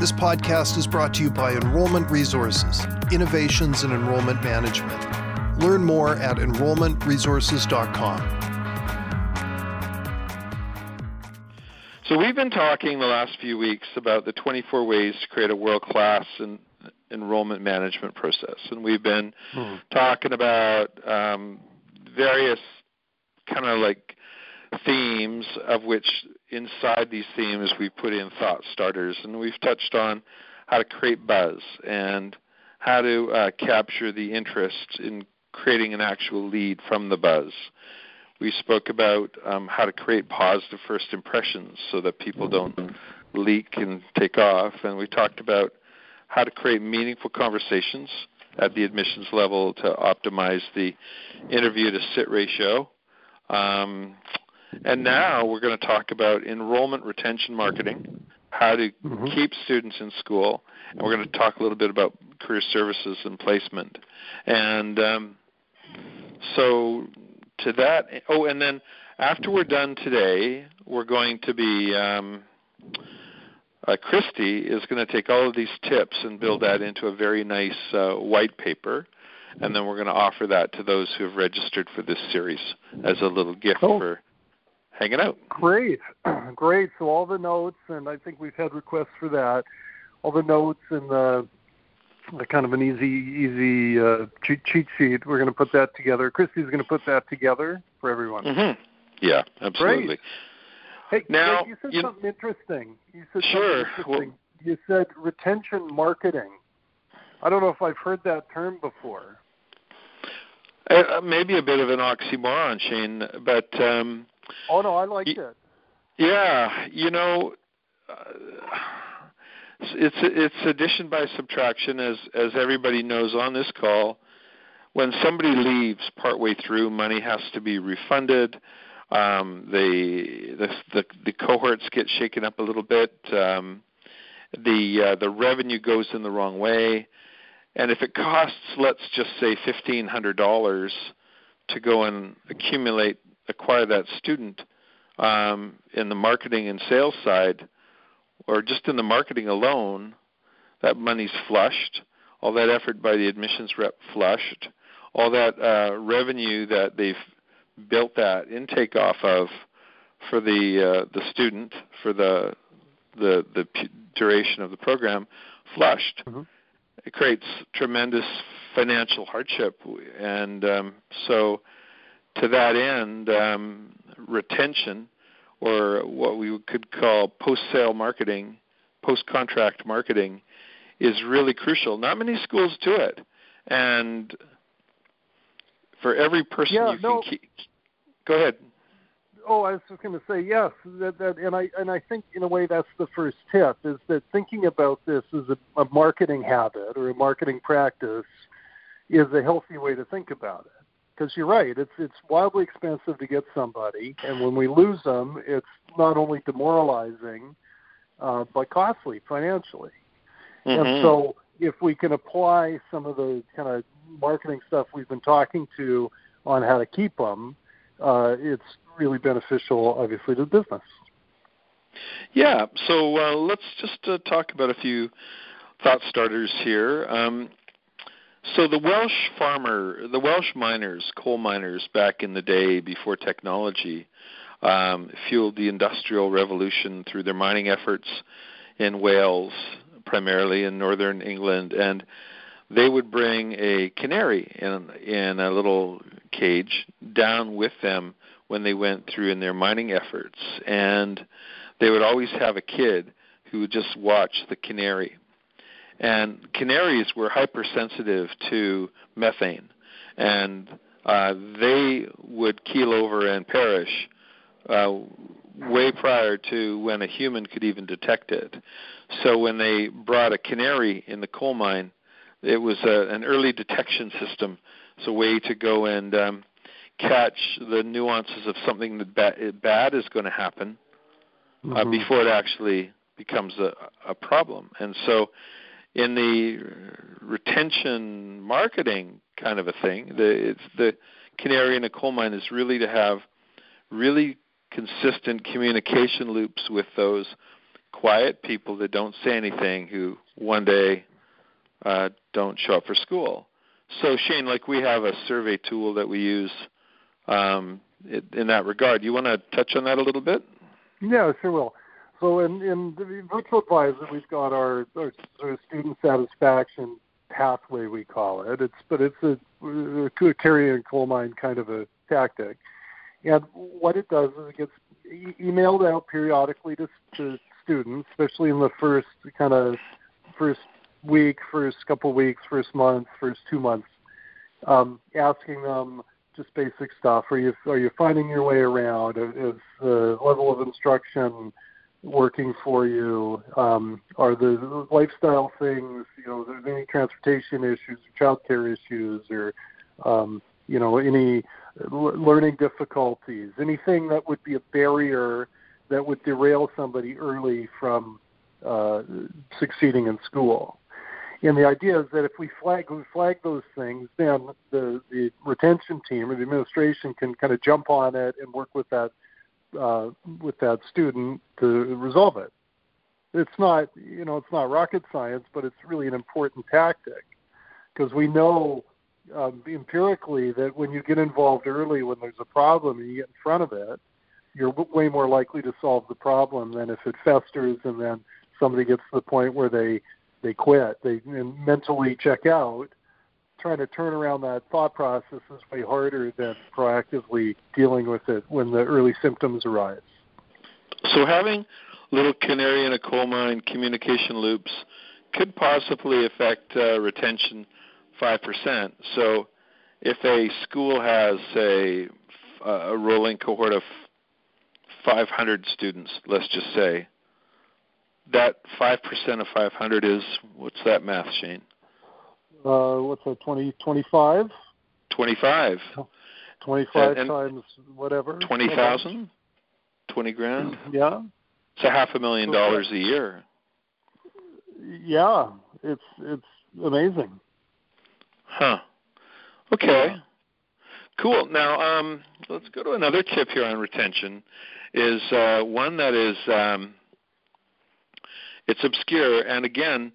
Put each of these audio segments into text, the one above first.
This podcast is brought to you by Enrollment Resources, Innovations in Enrollment Management. Learn more at enrollmentresources.com. So, we've been talking the last few weeks about the 24 ways to create a world class en- enrollment management process. And we've been hmm. talking about um, various kind of like themes, of which inside these themes we put in thought starters. And we've touched on how to create buzz and how to uh, capture the interest in creating an actual lead from the buzz. We spoke about um, how to create positive first impressions so that people don't leak and take off. And we talked about how to create meaningful conversations at the admissions level to optimize the interview to sit ratio. Um, and now we're going to talk about enrollment retention marketing, how to mm-hmm. keep students in school, and we're going to talk a little bit about career services and placement. And um, so to that, oh, and then after we're done today, we're going to be. Um, uh, Christy is going to take all of these tips and build that into a very nice uh, white paper, and then we're going to offer that to those who have registered for this series as a little gift oh. for hanging out. Great, great. So all the notes, and I think we've had requests for that. All the notes and the, the kind of an easy, easy uh, cheat, cheat sheet. We're going to put that together. Christy's going to put that together for everyone. Mm-hmm. Yeah, absolutely. Great. Hey, now you said you, something interesting. You said sure. Well, you said retention marketing. I don't know if I've heard that term before. Uh, maybe a bit of an oxymoron, Shane, but um, Oh no, I liked it. Yeah, you know, uh, it's it's addition by subtraction, as as everybody knows on this call. When somebody leaves partway through, money has to be refunded. Um, the, the the the cohorts get shaken up a little bit. Um, the uh, the revenue goes in the wrong way, and if it costs, let's just say fifteen hundred dollars to go and accumulate acquire that student um, in the marketing and sales side, or just in the marketing alone, that money's flushed. All that effort by the admissions rep flushed. All that uh, revenue that they've built that intake off of for the uh, the student for the the the p- duration of the program flushed. Mm-hmm. It creates tremendous financial hardship, and um, so to that end, um, retention, or what we could call post-sale marketing, post-contract marketing, is really crucial. Not many schools do it, and for every person yeah, you no. can keep. Go ahead. Oh, I was just going to say yes, that, that, and I and I think in a way that's the first tip is that thinking about this as a, a marketing habit or a marketing practice is a healthy way to think about it because you're right. It's it's wildly expensive to get somebody, and when we lose them, it's not only demoralizing, uh, but costly financially. Mm-hmm. And so, if we can apply some of the kind of marketing stuff we've been talking to on how to keep them, uh, it's really beneficial, obviously, to the business. Yeah. So uh, let's just uh, talk about a few thought starters here. Um, so the Welsh farmer, the Welsh miners, coal miners back in the day before technology, um, fueled the industrial revolution through their mining efforts in Wales, primarily in northern England, and they would bring a canary in in a little cage down with them when they went through in their mining efforts, and they would always have a kid who would just watch the canary and canaries were hypersensitive to methane, and uh, they would keel over and perish uh, way prior to when a human could even detect it. So when they brought a canary in the coal mine, it was a, an early detection system. It's a way to go and um, catch the nuances of something that ba- bad is going to happen uh, mm-hmm. before it actually becomes a, a problem. And so in the retention marketing kind of a thing, the it's the canary in a coal mine is really to have really consistent communication loops with those quiet people that don't say anything who one day uh, don't show up for school. So Shane, like we have a survey tool that we use um, in that regard. You want to touch on that a little bit? Yeah, sure will. So in, in the virtual advisor, we've got our, our, our student satisfaction pathway, we call it. It's but it's a, a canary in coal mine kind of a tactic. And what it does is it gets e- emailed out periodically to, to students, especially in the first kind of first week, first couple weeks, first month, first two months, um, asking them just basic stuff. Are you are you finding your way around? Is the level of instruction working for you? Um, are the lifestyle things, you know, are there any transportation issues, or childcare issues, or um, you know, any learning difficulties, anything that would be a barrier that would derail somebody early from uh, succeeding in school. And the idea is that if we flag we flag those things, then the the retention team or the administration can kind of jump on it and work with that uh, with that student to resolve it. It's not you know it's not rocket science, but it's really an important tactic because we know um, empirically that when you get involved early when there's a problem and you get in front of it, you're way more likely to solve the problem than if it festers and then somebody gets to the point where they they quit, they mentally check out. Trying to turn around that thought process is way harder than proactively dealing with it when the early symptoms arise. So having little canary in a coal mine communication loops could possibly affect uh, retention 5%. So if a school has, say, a rolling cohort of 500 students, let's just say, that 5% of 500 is what's that math, Shane? Uh, what's that, 20, 25? 25. 25 and, times whatever. 20,000? 20 grand? Yeah. It's a half a million dollars a year. Yeah, it's it's amazing. Huh. Okay. Cool. Now, um, let's go to another tip here on retention. Is uh, one that is um, it's obscure. And again,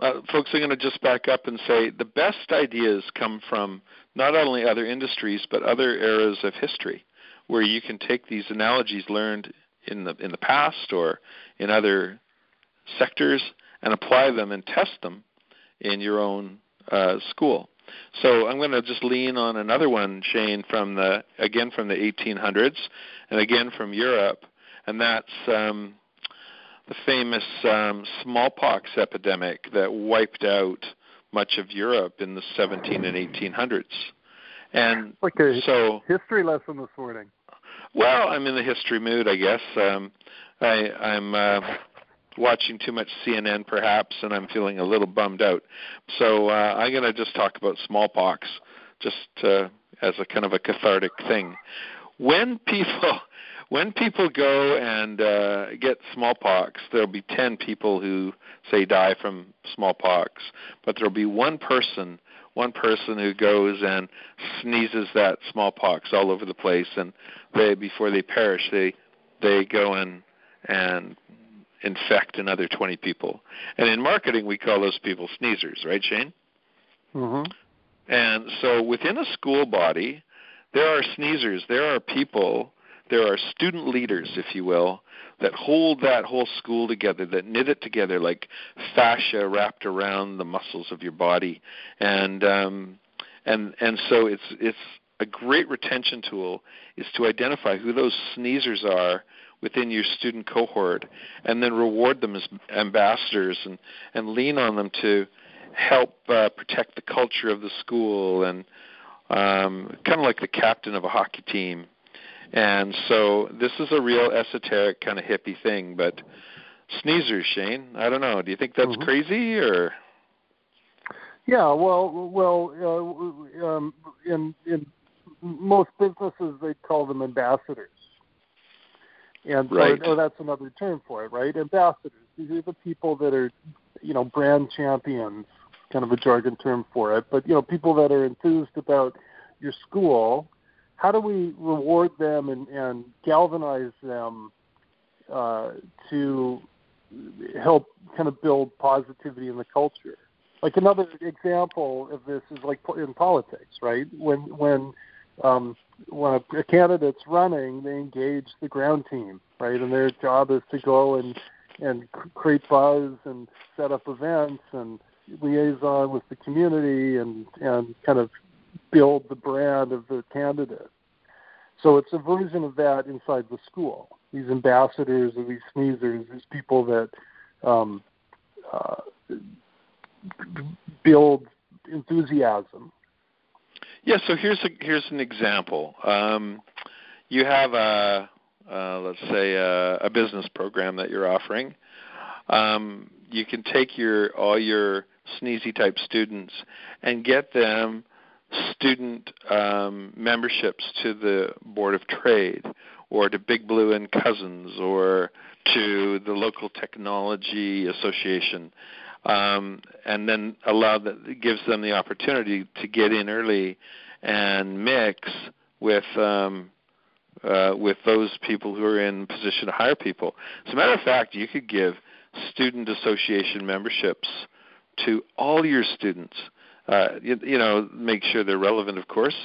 uh, folks are going to just back up and say the best ideas come from not only other industries but other eras of history, where you can take these analogies learned in the in the past or in other sectors and apply them and test them in your own uh, school. So I'm going to just lean on another one, Shane, from the again from the 1800s, and again from Europe, and that's um, the famous um, smallpox epidemic that wiped out much of Europe in the 17 and 1800s. And okay. so history lesson this morning. Well, I'm in the history mood, I guess. Um, I, I'm uh, watching too much CNN, perhaps, and I'm feeling a little bummed out. So uh, I'm going to just talk about smallpox, just uh, as a kind of a cathartic thing. When people when people go and uh, get smallpox, there'll be 10 people who say die from smallpox, but there'll be one person, one person who goes and sneezes that smallpox all over the place, and they before they perish, they they go and and infect another 20 people. And in marketing, we call those people sneezers, right, Shane? Mm-hmm. And so within a school body, there are sneezers. There are people there are student leaders, if you will, that hold that whole school together, that knit it together like fascia wrapped around the muscles of your body, and um, and and so it's it's a great retention tool is to identify who those sneezers are within your student cohort, and then reward them as ambassadors and and lean on them to help uh, protect the culture of the school and um, kind of like the captain of a hockey team and so this is a real esoteric kind of hippie thing, but sneezers, Shane. I don't know. Do you think that's mm-hmm. crazy or? Yeah, well, well, uh, um, in in most businesses they call them ambassadors, and right. or, or that's another term for it, right? Ambassadors. These are the people that are, you know, brand champions, kind of a jargon term for it. But you know, people that are enthused about your school how do we reward them and, and galvanize them uh, to help kind of build positivity in the culture. Like another example of this is like in politics, right? When when um, when a, a candidate's running, they engage the ground team, right? And their job is to go and and create buzz and set up events and liaison with the community and and kind of build the brand of the candidate. So it's a version of that inside the school. These ambassadors or these sneezers, these people that um, uh, build enthusiasm. Yeah. So here's a here's an example. Um, you have a uh, let's say a, a, business program that you're offering. Um, you can take your all your sneezy type students and get them student um, memberships to the Board of Trade or to Big Blue and Cousins or to the local technology association, um, and then allow that gives them the opportunity to get in early and mix with um, uh, with those people who are in position to hire people. As a matter of fact, you could give student association memberships to all your students. Uh, you, you know, make sure they're relevant, of course,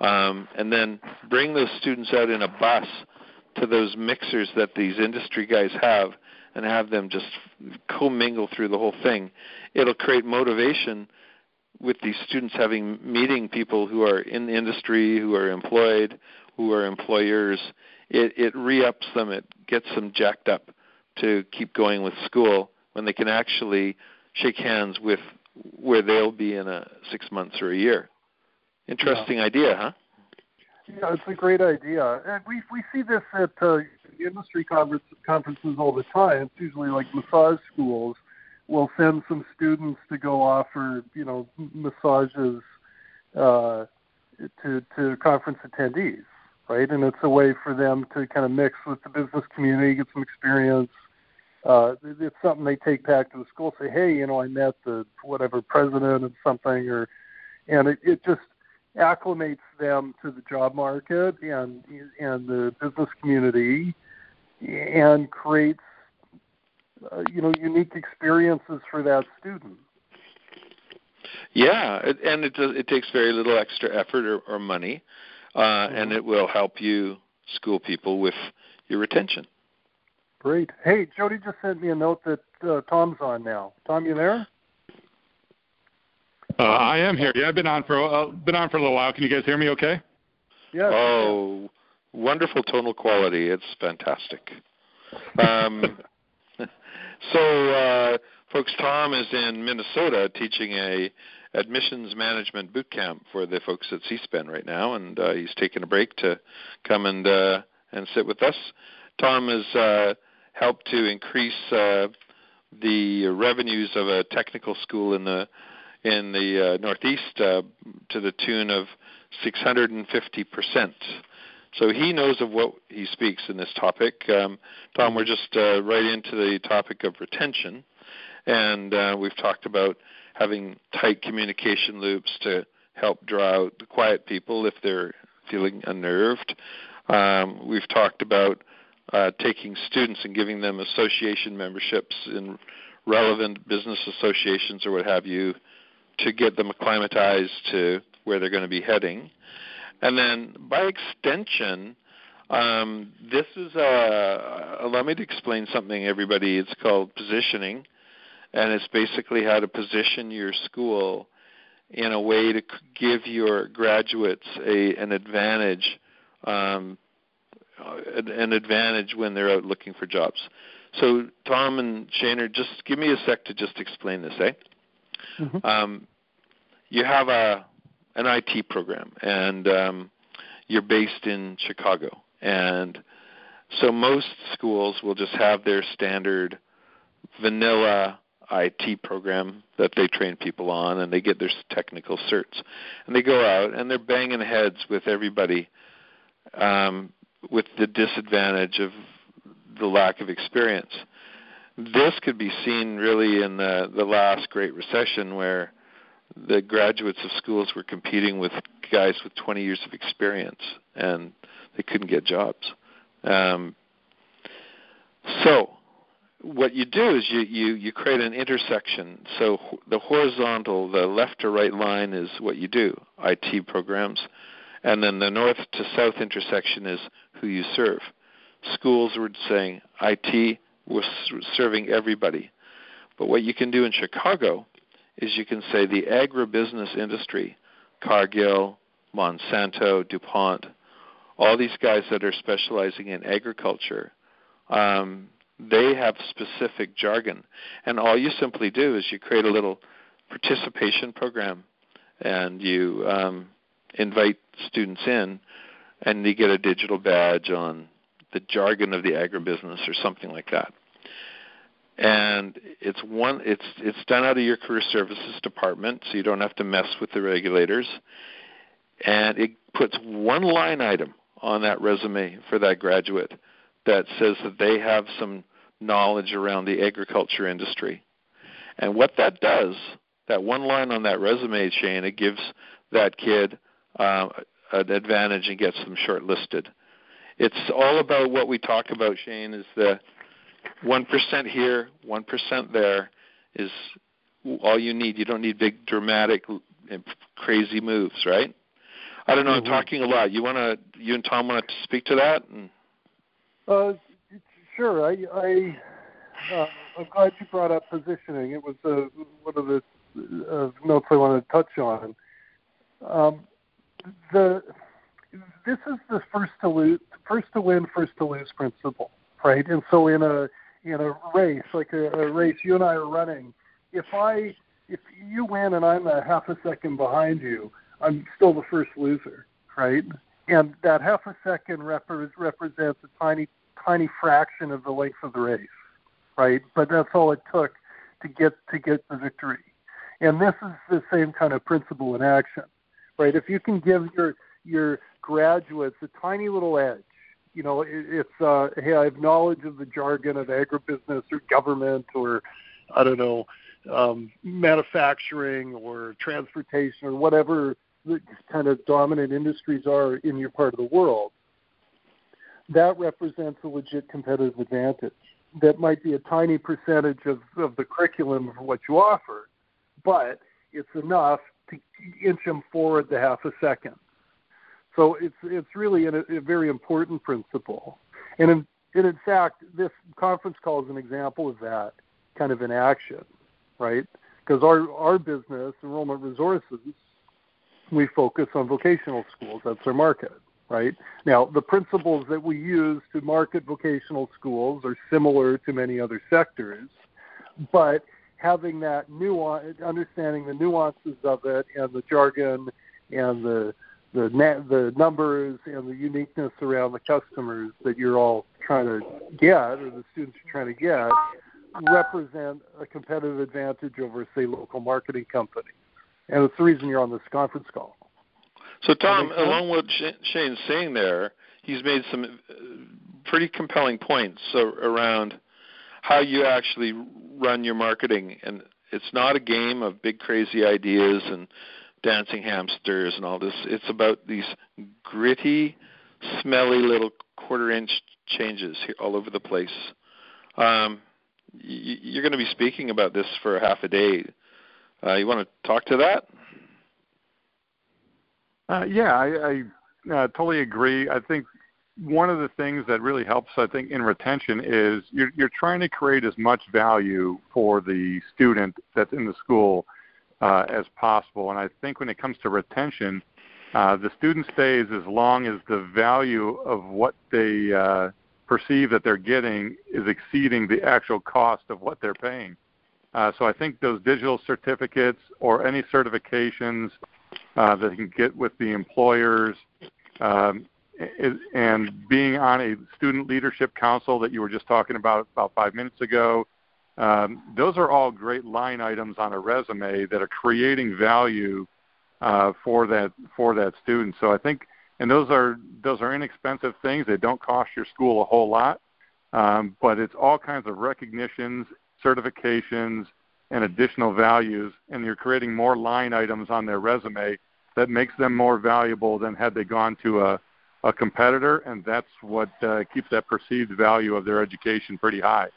um, and then bring those students out in a bus to those mixers that these industry guys have, and have them just commingle through the whole thing. It'll create motivation with these students having meeting people who are in the industry, who are employed, who are employers. It it re-ups them. It gets them jacked up to keep going with school when they can actually shake hands with where they'll be in a six months or a year. Interesting yeah. idea, huh? Yeah, it's a great idea, and we we see this at uh, industry conference, conferences all the time. It's usually like massage schools will send some students to go offer you know massages uh, to to conference attendees, right? And it's a way for them to kind of mix with the business community, get some experience, uh, it's something they take back to the school. Say, hey, you know, I met the whatever president of something, or and it, it just acclimates them to the job market and and the business community, and creates uh, you know unique experiences for that student. Yeah, it, and it does, it takes very little extra effort or, or money, uh, mm-hmm. and it will help you school people with your retention. Great. Hey, Jody just sent me a note that uh, Tom's on now. Tom, you there? Uh, I am here. Yeah, I've been on for uh, been on for a little while. Can you guys hear me? Okay. Yeah. Oh, wonderful tonal quality. It's fantastic. Um, so, uh, folks, Tom is in Minnesota teaching a admissions management boot camp for the folks at CSPEN right now, and uh, he's taking a break to come and uh, and sit with us. Tom is uh, help to increase uh, the revenues of a technical school in the in the uh, Northeast uh, to the tune of 650 percent. So he knows of what he speaks in this topic. Um, Tom, we're just uh, right into the topic of retention, and uh, we've talked about having tight communication loops to help draw out the quiet people if they're feeling unnerved. Um, we've talked about uh, taking students and giving them association memberships in relevant business associations or what have you to get them acclimatized to where they're going to be heading. And then by extension, um, this is a, allow me explain something, everybody. It's called positioning, and it's basically how to position your school in a way to give your graduates a, an advantage um, uh, an advantage when they're out looking for jobs. So, Tom and Shaner, just give me a sec to just explain this, eh? Mm-hmm. Um, you have a an IT program, and um, you're based in Chicago, and so most schools will just have their standard vanilla IT program that they train people on, and they get their technical certs, and they go out and they're banging heads with everybody um, with the disadvantage of the lack of experience. This could be seen really in the, the last Great Recession where the graduates of schools were competing with guys with 20 years of experience and they couldn't get jobs. Um, so, what you do is you, you, you create an intersection. So the horizontal, the left to right line is what you do, IT programs. And then the north to south intersection is who you serve. Schools were saying IT was serving everybody. But what you can do in Chicago is you can say the agribusiness industry, Cargill, Monsanto, DuPont, all these guys that are specializing in agriculture, um, they have specific jargon. And all you simply do is you create a little participation program and you um, invite students in and you get a digital badge on the jargon of the agribusiness or something like that. And it's one it's it's done out of your career services department, so you don't have to mess with the regulators. And it puts one line item on that resume for that graduate that says that they have some knowledge around the agriculture industry. And what that does, that one line on that resume, Shane, it gives that kid uh, an advantage and gets them shortlisted. It's all about what we talk about, Shane, is the 1% here, 1% there is all you need. You don't need big, dramatic, crazy moves, right? I don't know. I'm mm-hmm. talking a lot. You want to, you and Tom want to speak to that? And... Uh, sure. I, I, uh, I'm glad you brought up positioning. It was uh, one of the uh, notes I wanted to touch on. Um, the this is the first to lose, first to win, first to lose principle, right? And so in a in a race, like a, a race you and I are running, if I if you win and I'm a half a second behind you, I'm still the first loser, right? And that half a second rep- represents a tiny tiny fraction of the length of the race, right? But that's all it took to get to get the victory. And this is the same kind of principle in action, right? If you can give your your graduates a tiny little edge, you know, it, it's uh, hey, I have knowledge of the jargon of agribusiness or government or I don't know, um, manufacturing or transportation or whatever the kind of dominant industries are in your part of the world. That represents a legit competitive advantage. That might be a tiny percentage of, of the curriculum of what you offer, but it's enough to inch them forward the half a second. So it's it's really a, a very important principle, and in, and in fact, this conference call is an example of that kind of in action, right? Because our our business, enrollment resources, we focus on vocational schools. That's our market, right? Now, the principles that we use to market vocational schools are similar to many other sectors, but having that nuance, understanding the nuances of it and the jargon and the the the numbers and the uniqueness around the customers that you're all trying to get or the students are trying to get represent a competitive advantage over say local marketing companies and it's the reason you're on this conference call. So tom along with shane's saying there he's made some uh, pretty compelling points around how you actually run your marketing and it's not a game of big crazy ideas and dancing hamsters and all this. It's about these gritty, smelly little quarter inch changes here, all over the place. Um, y- you're going to be speaking about this for half a day. Uh, you want to talk to that? Uh, yeah, I, I uh, totally agree. I think one of the things that really helps, I think, in retention is you're, you're trying to create as much value for the student that's in the school uh, as possible. And I think when it comes to retention, uh, the student stays as long as the value of what they uh, perceive that they're getting is exceeding the actual cost of what they're paying. Uh, so I think those digital certificates or any certifications uh, that you can get with the employers um, and being on a student leadership council that you were just talking about about five minutes ago, um, those are all great line items on a resume that are creating value uh, for that for that student. So I think, and those are those are inexpensive things. They don't cost your school a whole lot, um, but it's all kinds of recognitions, certifications, and additional values, and you're creating more line items on their resume that makes them more valuable than had they gone to a a competitor, and that's what uh, keeps that perceived value of their education pretty high.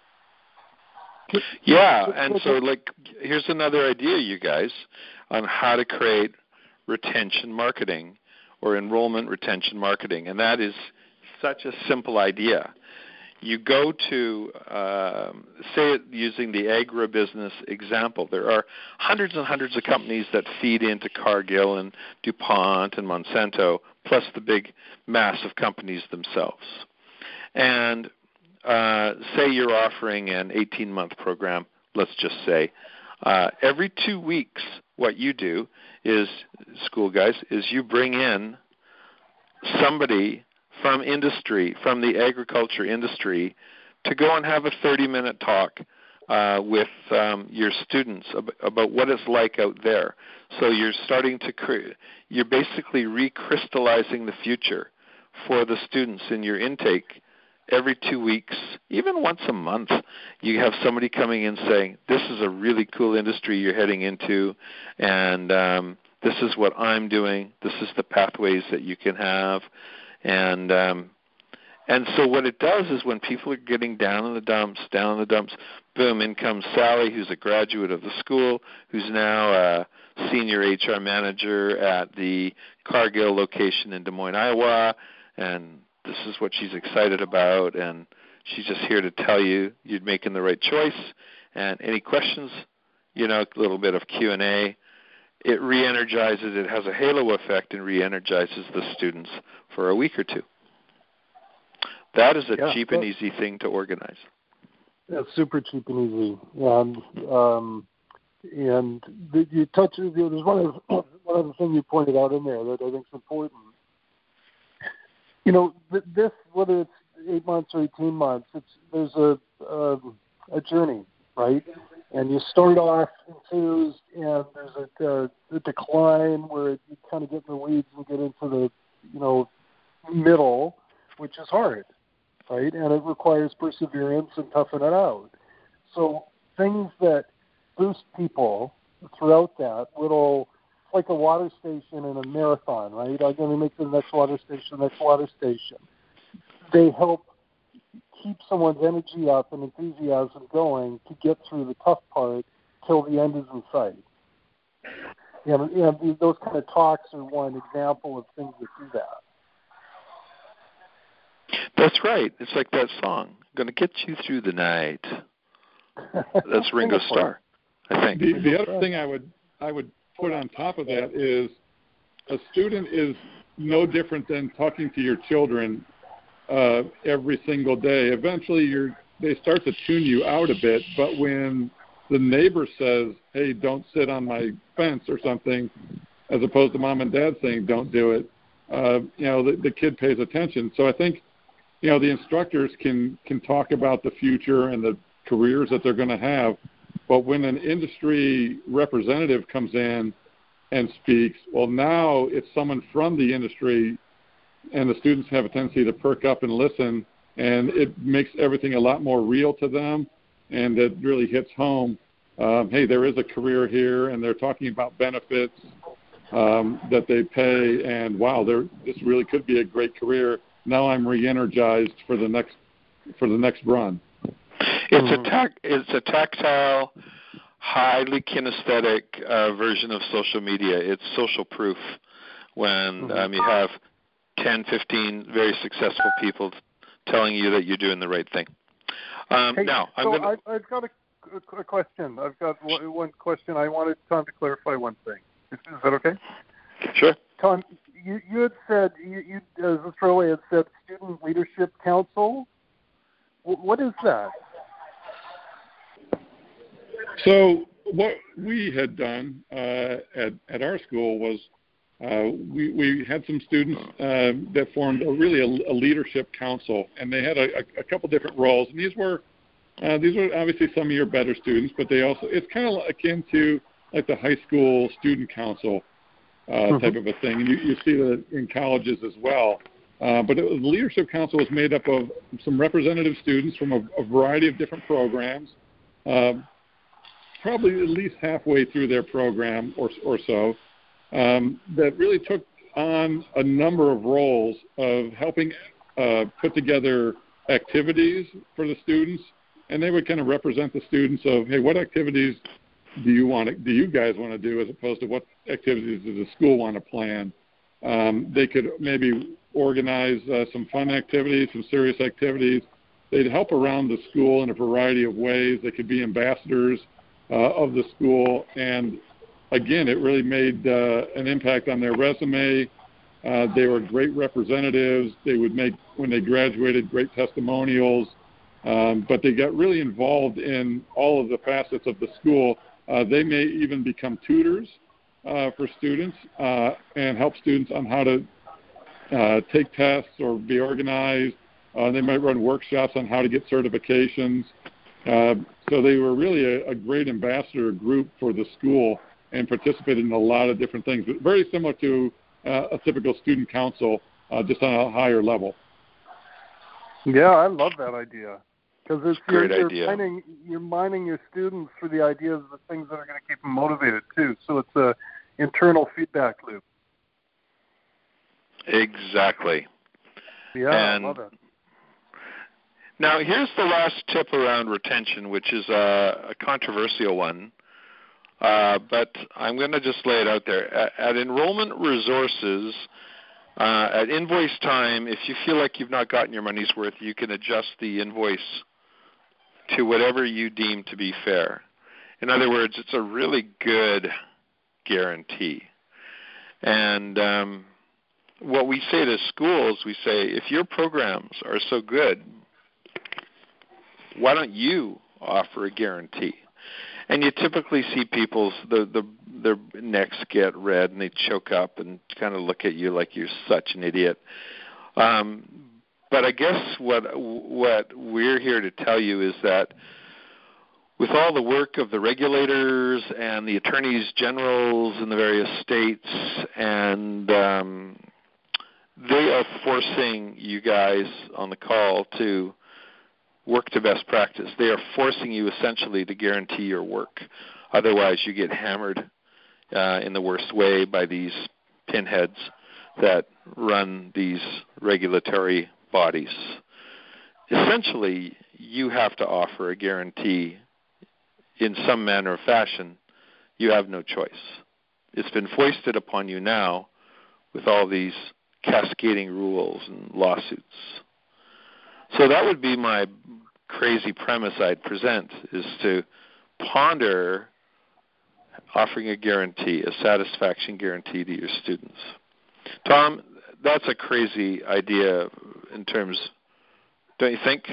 Yeah, and so like here's another idea, you guys, on how to create retention marketing or enrollment retention marketing, and that is such a simple idea. You go to, uh, say it using the agribusiness example. There are hundreds and hundreds of companies that feed into Cargill and DuPont and Monsanto, plus the big mass of companies themselves. And uh, say you're offering an 18 month program, let's just say, uh, every two weeks, what you do is, school guys, is you bring in somebody from industry, from the agriculture industry, to go and have a 30 minute talk uh, with um, your students about, about what it's like out there. So you're starting to create, you're basically recrystallizing the future for the students in your intake every two weeks, even once a month, you have somebody coming in saying, "This is a really cool industry you're heading into, and um, this is what I'm doing. This is the pathways that you can have." And um, and so what it does is when people are getting down in the dumps, down in the dumps, boom, in comes Sally, who's a graduate of the school, who's now a senior HR manager at the Cargill location in Des Moines, Iowa, and this is what she's excited about, and she's just here to tell you you're making the right choice. And any questions, you know, a little bit of Q and A. It re-energizes. It has a halo effect and re-energizes the students for a week or two. That is a yeah, cheap and easy thing to organize. Yeah, super cheap and easy. And um, and you touch. There's one of one other thing you pointed out in there that I think is important you know, this whether it's eight months or eighteen months, it's there's a a, a journey, right? And you start off enthused, and there's a, a, a decline where you kind of get in the weeds and get into the you know middle, which is hard, right? And it requires perseverance and toughing it out. So things that boost people throughout that little like a water station in a marathon, right? I'm going to make the next water station, next water station. They help keep someone's energy up and enthusiasm going to get through the tough part till the end is in sight. And, and those kind of talks are one example of things that do that. That's right. It's like that song, "Going to Get You Through the Night." That's Ringo Starr, I think. The, the other thing I would I would put on top of that is a student is no different than talking to your children uh, every single day. Eventually, you're they start to tune you out a bit, but when the neighbor says, "Hey, don't sit on my fence" or something, as opposed to mom and dad saying, "Don't do it," uh, you know, the, the kid pays attention. So I think, you know, the instructors can can talk about the future and the careers that they're going to have, but when an industry representative comes in and speaks, well, now it's someone from the industry, and the students have a tendency to perk up and listen, and it makes everything a lot more real to them, and it really hits home. Um, hey, there is a career here, and they're talking about benefits um, that they pay, and wow, there this really could be a great career. Now I'm re-energized for the next for the next run. It's a tac- it's a tactile, highly kinesthetic uh, version of social media. It's social proof when mm-hmm. um, you have 10, 15 very successful people telling you that you're doing the right thing. Um, hey, now, I'm so gonna... I, I've got a, a, question. I've got one question. I wanted Tom to clarify one thing. Is, is that okay? Sure. Tom, you, you had said you, you as Australia had said Student Leadership Council. W- what is that? So what we had done uh, at at our school was uh, we we had some students uh, that formed a, really a, a, leadership council, and they had a, a couple different roles. And these were uh, these were obviously some of your better students, but they also it's kind of akin to like the high school student council uh, mm-hmm. type of a thing. And you, you see that in colleges as well. Uh, but it, the leadership council was made up of some representative students from a, a variety of different programs. Probably at least halfway through their program or, or so, um, that really took on a number of roles of helping uh, put together activities for the students, and they would kind of represent the students of, hey, what activities do you want to, do you guys want to do as opposed to what activities does the school want to plan? Um, they could maybe organize uh, some fun activities, some serious activities. They'd help around the school in a variety of ways. They could be ambassadors uh, of the school, and again, it really made uh, an impact on their resume. Uh, they were great representatives. They would make, when they graduated, great testimonials. Um, but they got really involved in all of the facets of the school. Uh, they may even become tutors uh, for students uh, and help students on how to uh, take tests or be organized. Uh, they might run workshops on how to get certifications. Uh, so they were really a, a great ambassador group for the school and participated in a lot of different things. but Very similar to uh, a typical student council, uh, just on a higher level. Yeah, I love that idea because it's Great you're, you're mining you're mining your students for the ideas, the things that are going to keep them motivated too. So it's a internal feedback loop. Exactly. Yeah, And- I love it. Now, here's the last tip around retention, which is a, a controversial one, uh, but I'm going to just lay it out there. At, at enrollment resources, uh, at invoice time, if you feel like you've not gotten your money's worth, you can adjust the invoice to whatever you deem to be fair. In other words, it's a really good guarantee. And um, what we say to schools, we say, if your programs are so good, why don't you offer a guarantee? And you typically see people's the, the their necks get red and they choke up and kind of look at you like you're such an idiot. Um, but I guess what what we're here to tell you is that with all the work of the regulators and the attorneys generals in the various states, and um, they are forcing you guys on the call to work to best practice. They are forcing you essentially to guarantee your work. Otherwise, you get hammered uh, in the worst way by these pinheads that run these regulatory bodies. Essentially, you have to offer a guarantee in some manner or fashion. You have no choice. It's been foisted upon you now with all these cascading rules and lawsuits. So that would be my crazy premise I'd present is to ponder offering a guarantee, a satisfaction guarantee to your students. Tom, that's a crazy idea in terms, don't you think?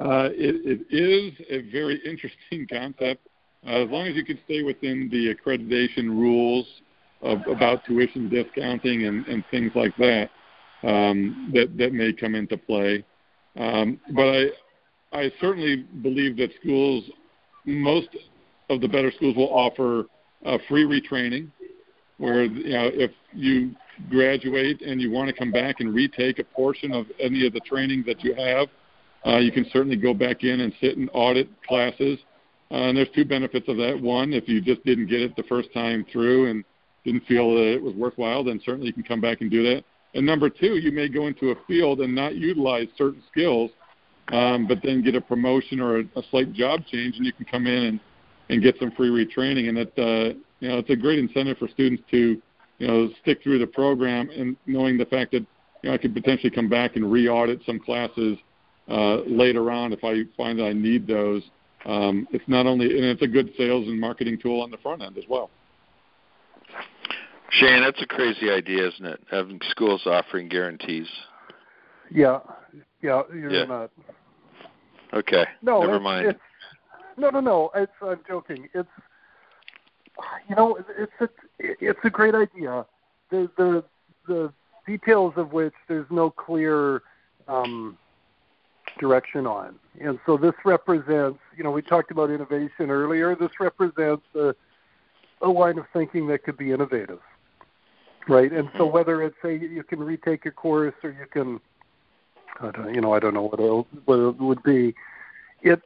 Uh, it, it is a very interesting concept. Uh, as long as you can stay within the accreditation rules of, about tuition discounting and, and things like that, um, that that may come into play. Um, but I I certainly believe that schools, most of the better schools will offer uh, free retraining, where you know if you graduate and you want to come back and retake a portion of any of the training that you have, uh, you can certainly go back in and sit and audit classes. Uh, and there's two benefits of that. One, if you just didn't get it the first time through and didn't feel that it was worthwhile, then certainly you can come back and do that. And number two, you may go into a field and not utilize certain skills, um, but then get a promotion or a, a slight job change, and you can come in and, and get some free retraining. And it, uh, you know, it's a great incentive for students to, you know, stick through the program and knowing the fact that, you know, I could potentially come back and re-audit some classes uh, later on if I find that I need those. Um, it's not only, and it's a good sales and marketing tool on the front end as well. Shane, that's a crazy idea, isn't it? Having schools offering guarantees. Yeah, yeah, you're Yeah. not. Okay, No, never it's, mind. It's, no, no, no. It's I'm joking. It's you know, it's a it's a great idea. The the the details of which there's no clear um, direction on, and so this represents. You know, we talked about innovation earlier. This represents a a line of thinking that could be innovative, right? And so whether it's a you can retake a course or you can I don't, you know, I don't know what it, what it would be. It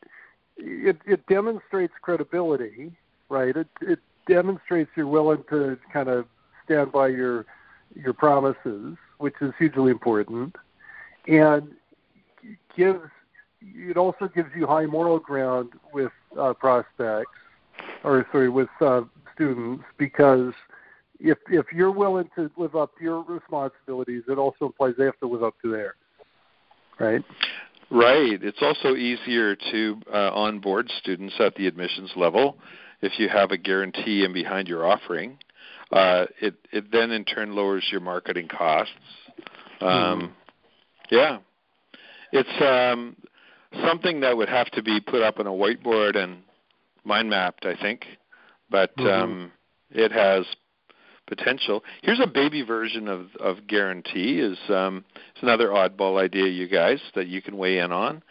it it demonstrates credibility, right? It it demonstrates you're willing to kind of stand by your your promises, which is hugely important, and gives it also gives you high moral ground with uh, prospects, or sorry, with uh, students, because if if you're willing to live up to your responsibilities, it also implies they have to live up to theirs, right? Right. It's also easier to uh, onboard students at the admissions level if you have a guarantee in behind your offering. Uh, it it then in turn lowers your marketing costs. Um, mm. Yeah, it's um, something that would have to be put up on a whiteboard and mind mapped, I think. But mm-hmm. um, it has potential. Here's a baby version of of guarantee. Is um, it's another oddball idea, you guys, that you can weigh in on.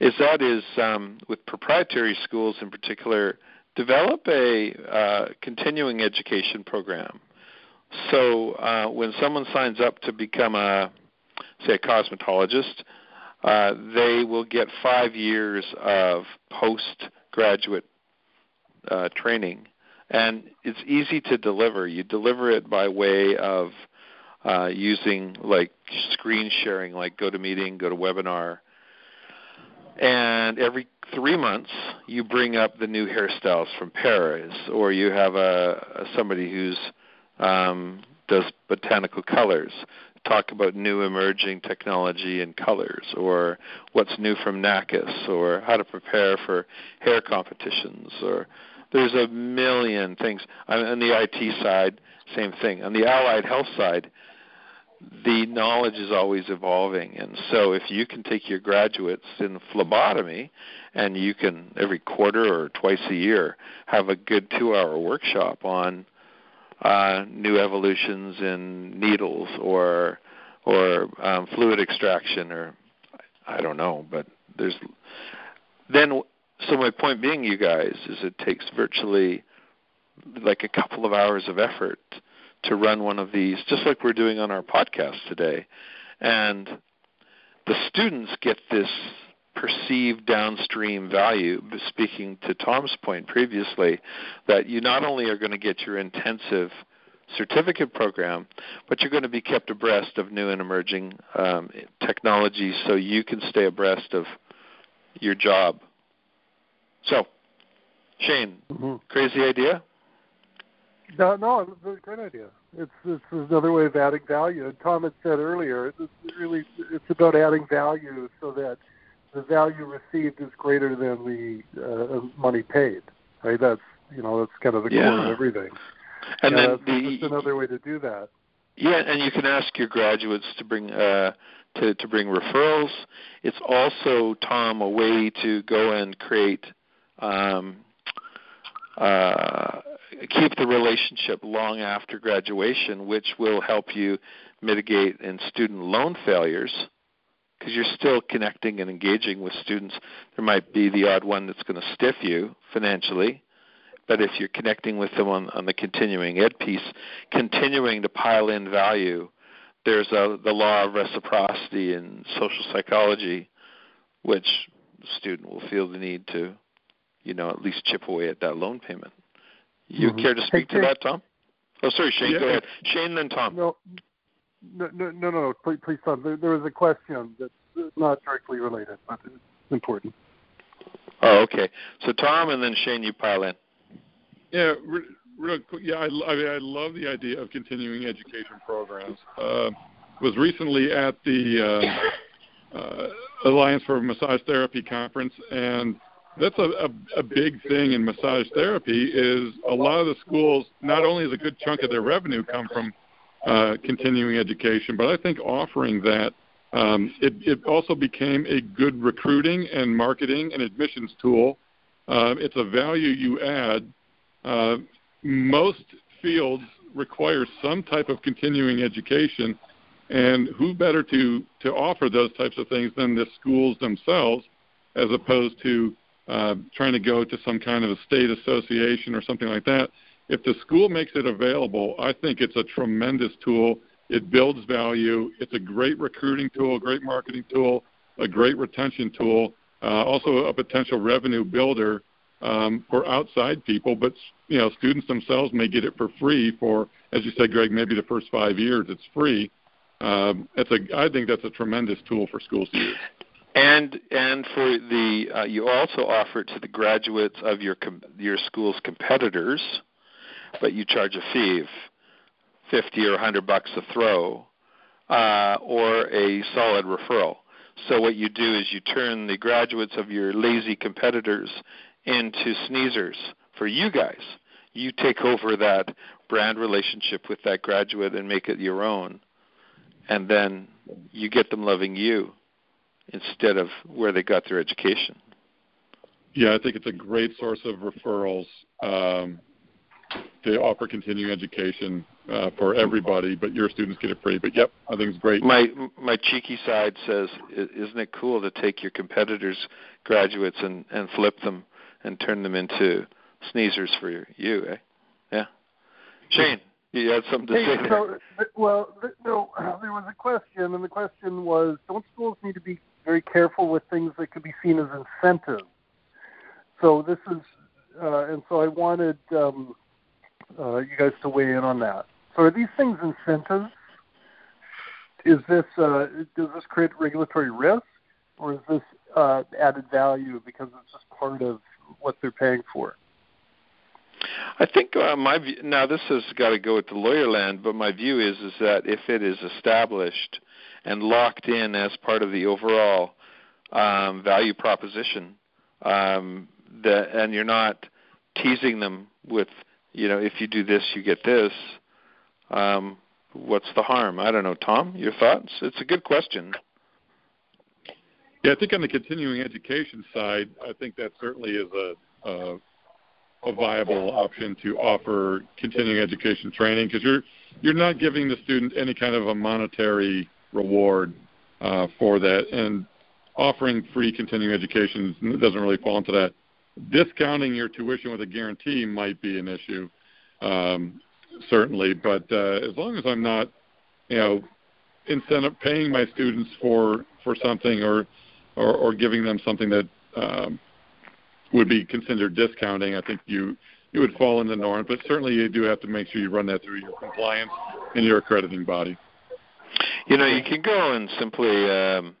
Is that is um, with proprietary schools in particular, develop a uh, continuing education program. So uh, when someone signs up to become a say a cosmetologist, uh, they will get five years of postgraduate uh, training, and it's easy to deliver. You deliver it by way of uh, using like screen sharing, like GoToMeeting, GoToWebinar, and every three months you bring up the new hairstyles from Paris, or you have a, a somebody who's um, does botanical colors talk about new emerging technology and colors, or what's new from NACIS or how to prepare for hair competitions, or there's a million things. On the IT side, same thing. On the allied health side, the knowledge is always evolving, and so if you can take your graduates in phlebotomy, and you can every quarter or twice a year have a good two-hour workshop on uh, new evolutions in needles or or um, fluid extraction or I don't know, but there's then so my point being you guys is it takes virtually like a couple of hours of effort to run one of these just like we're doing on our podcast today and the students get this perceived downstream value speaking to Tom's point previously that you not only are going to get your intensive certificate program, but you're going to be kept abreast of new and emerging um, technologies so you can stay abreast of your job. So, Shane, mm-hmm. crazy idea? No, no, it's a great idea. It's it's another way of adding value. And Tom had said earlier, it's really it's about adding value so that the value received is greater than the uh, money paid. Right? That's you know that's kind of the yeah. core of everything. And yeah, then that's, the, that's another way to do that. Yeah, and you can ask your graduates to bring uh, to to bring referrals. It's also Tom a way to go and create um, uh, keep the relationship long after graduation, which will help you mitigate in student loan failures because you're still connecting and engaging with students. There might be the odd one that's going to stiff you financially, but if you're connecting with them on, on the continuing ed piece, continuing to pile in value, there's a, the law of reciprocity in social psychology, which the student will feel the need to, you know, at least chip away at that loan payment. You mm-hmm. care to speak hey, to that, Tom? Oh, sorry, Shane. Yeah. Go ahead. Shane, then Tom. No, no, no, no, no please, please Tom. There, there was a question that's not directly related, but it's important. Oh, okay. So Tom, and then Shane, you pile in. Yeah, real, real quick. Yeah, I, I mean, I love the idea of continuing education programs. Uh, was recently at the uh, uh, Alliance for Massage Therapy conference, and that's a, a, a big thing in massage therapy. Is a lot of the schools not only is a good chunk of their revenue come from uh, continuing education, but I think offering that um, it, it also became a good recruiting and marketing and admissions tool. Uh, it's a value you add uh, most fields require some type of continuing education, and who better to to offer those types of things than the schools themselves, as opposed to uh, trying to go to some kind of a state association or something like that. If the school makes it available, I think it's a tremendous tool. It builds value. It's a great recruiting tool, a great marketing tool, a great retention tool, uh, also a potential revenue builder um, for outside people, but you know, students themselves may get it for free for, as you said, Greg, maybe the first five years it's free. Um, it's a, I think that's a tremendous tool for schools to use. And and for the uh, you also offer it to the graduates of your com- your school's competitors, but you charge a fee of fifty or a hundred bucks a throw, uh, or a solid referral. So what you do is you turn the graduates of your lazy competitors into sneezers for you guys. You take over that brand relationship with that graduate and make it your own, and then you get them loving you instead of where they got their education. Yeah, I think it's a great source of referrals um, to offer continuing education uh, for everybody, but your students get it free. But yep, I think it's great. My my cheeky side says, isn't it cool to take your competitors' graduates and and flip them and turn them into sneezers for you? Eh? Yeah, Shane. You had something to hey, say so, there. Well, no, there was a question, and the question was: Don't schools need to be very careful with things that could be seen as incentives? So this is, uh, and so I wanted um, uh, you guys to weigh in on that. So are these things incentives? Is this uh, does this create regulatory risk, or is this uh, added value because it's just part of what they're paying for? I think uh, my view, now this has got to go with the lawyer land, but my view is is that if it is established and locked in as part of the overall um, value proposition, um, that and you're not teasing them with you know if you do this you get this um, what's the harm? I don't know. Tom your thoughts? It's a good question. Yeah i think on the continuing education side i think that certainly is a, a, a viable option to offer continuing education training because you're you're not giving the student any kind of a monetary reward uh, for that and offering free continuing education doesn't really fall into that discounting your tuition with a guarantee might be an issue, um, certainly. But uh, as long as I'm not, you know, incentive paying my students for for something or or, or giving them something that um, would be considered discounting, I think you you would fall in the norm. But certainly, you do have to make sure you run that through your compliance and your accrediting body. You know, you can go and simply um,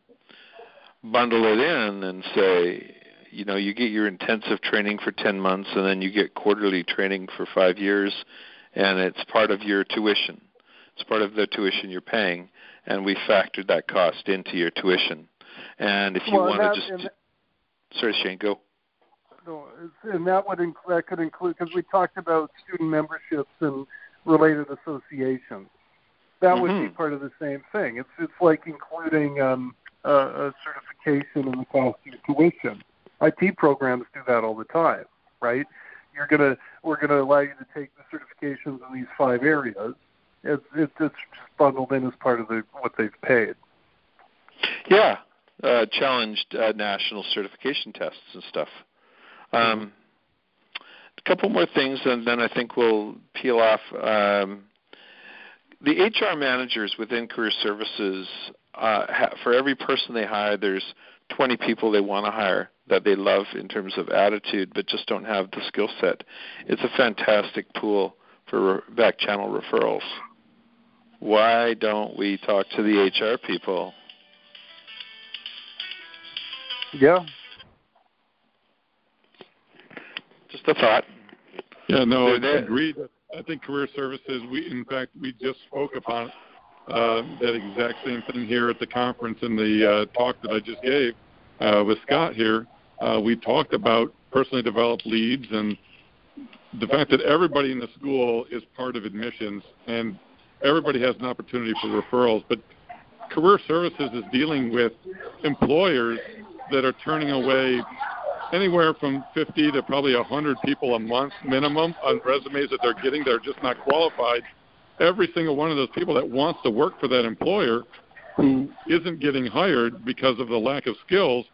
bundle it in and say, you know you get your intensive training for 10 months and then you get quarterly training for 5 years and it's part of your tuition. It's part of the tuition you're paying and we factored that cost into your tuition. And if you well, want to just that, sorry Shane go. No, and that would inc- that could include because we talked about student memberships and related associations. That mm-hmm. would be mm-hmm. part of the same thing. It's it's like including um, a, a certification in the cost of tuition. IT programs do that all the time, right? You're gonna we're gonna allow you to take the certifications in these five areas. It's it's, it's just bundled in as part of the what they've paid. Yeah, uh, challenged uh, national certification tests and stuff. Um, a couple more things, and then I think we'll peel off. Um, the HR managers within career services, uh, ha- for every person they hire, there's 20 people they want to hire that they love in terms of attitude, but just don't have the skill set. It's a fantastic pool for back channel referrals. Why don't we talk to the HR people? Yeah. Just a thought. Yeah, no, I agreed. I think career services. We, in fact, we just spoke upon uh, that exact same thing here at the conference in the uh, talk that I just gave uh, with Scott here uh, we talked about personally developed leads and the fact that everybody in the school is part of admissions and everybody has an opportunity for referrals. But career services is dealing with employers that are turning away anywhere from 50 to probably 100 people a month minimum on resumes that they're getting that are just not qualified. Every single one of those people that wants to work for that employer who isn't getting hired because of the lack of skills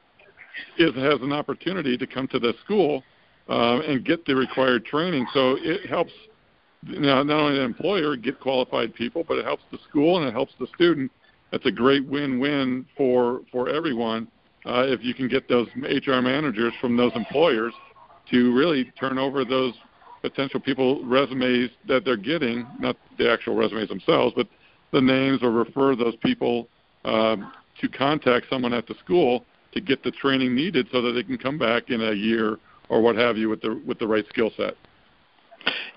is has an opportunity to come to the school uh, and get the required training. So it helps you know, not only the employer get qualified people, but it helps the school and it helps the student. That's a great win-win for for everyone uh, if you can get those HR managers from those employers to really turn over those potential people resumes that they're getting, not the actual resumes themselves, but the names or refer those people um, to contact someone at the school to get the training needed so that they can come back in a year or what have you with the with the right skill set.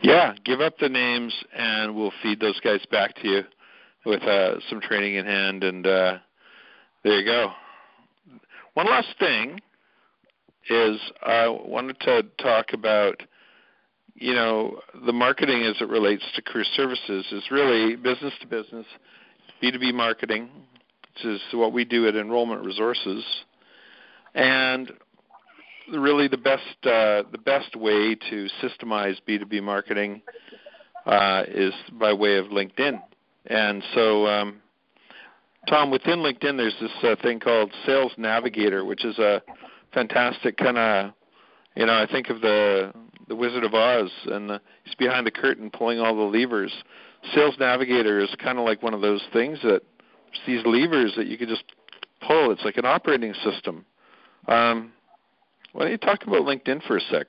Yeah, give up the names and we'll feed those guys back to you with uh, some training in hand, and uh, there you go. One last thing is I wanted to talk about you know the marketing as it relates to career services is really business to business, B2B marketing, which is what we do at Enrollment Resources, and really the best uh, the best way to systemize B2B marketing uh, is by way of LinkedIn. And so, um, Tom, within LinkedIn, there's this uh, thing called Sales Navigator, which is a fantastic kind of, you know, I think of the the Wizard of Oz, and the, he's behind the curtain pulling all the levers. Sales Navigator is kind of like one of those things that these levers that you can just pull. It's like an operating system. Um, why don't you talk about LinkedIn for a sec?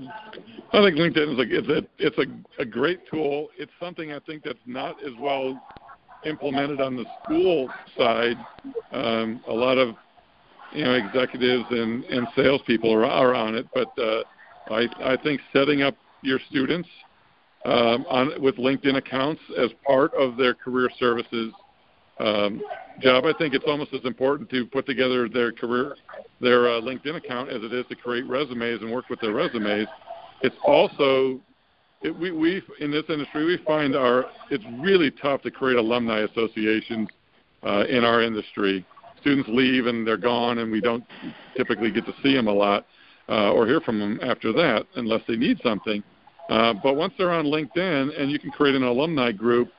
I think LinkedIn is a it's a it's a, a great tool. It's something I think that's not as well implemented on the school side. Um, a lot of you know executives and and salespeople are, are on it, but uh, I I think setting up your students um, on with LinkedIn accounts as part of their career services um, job. I think it's almost as important to put together their career, their uh, LinkedIn account as it is to create resumes and work with their resumes. It's also it, we we in this industry we find our it's really tough to create alumni associations uh, in our industry. Students leave and they're gone, and we don't typically get to see them a lot uh, or hear from them after that unless they need something. Uh, but once they're on LinkedIn and you can create an alumni group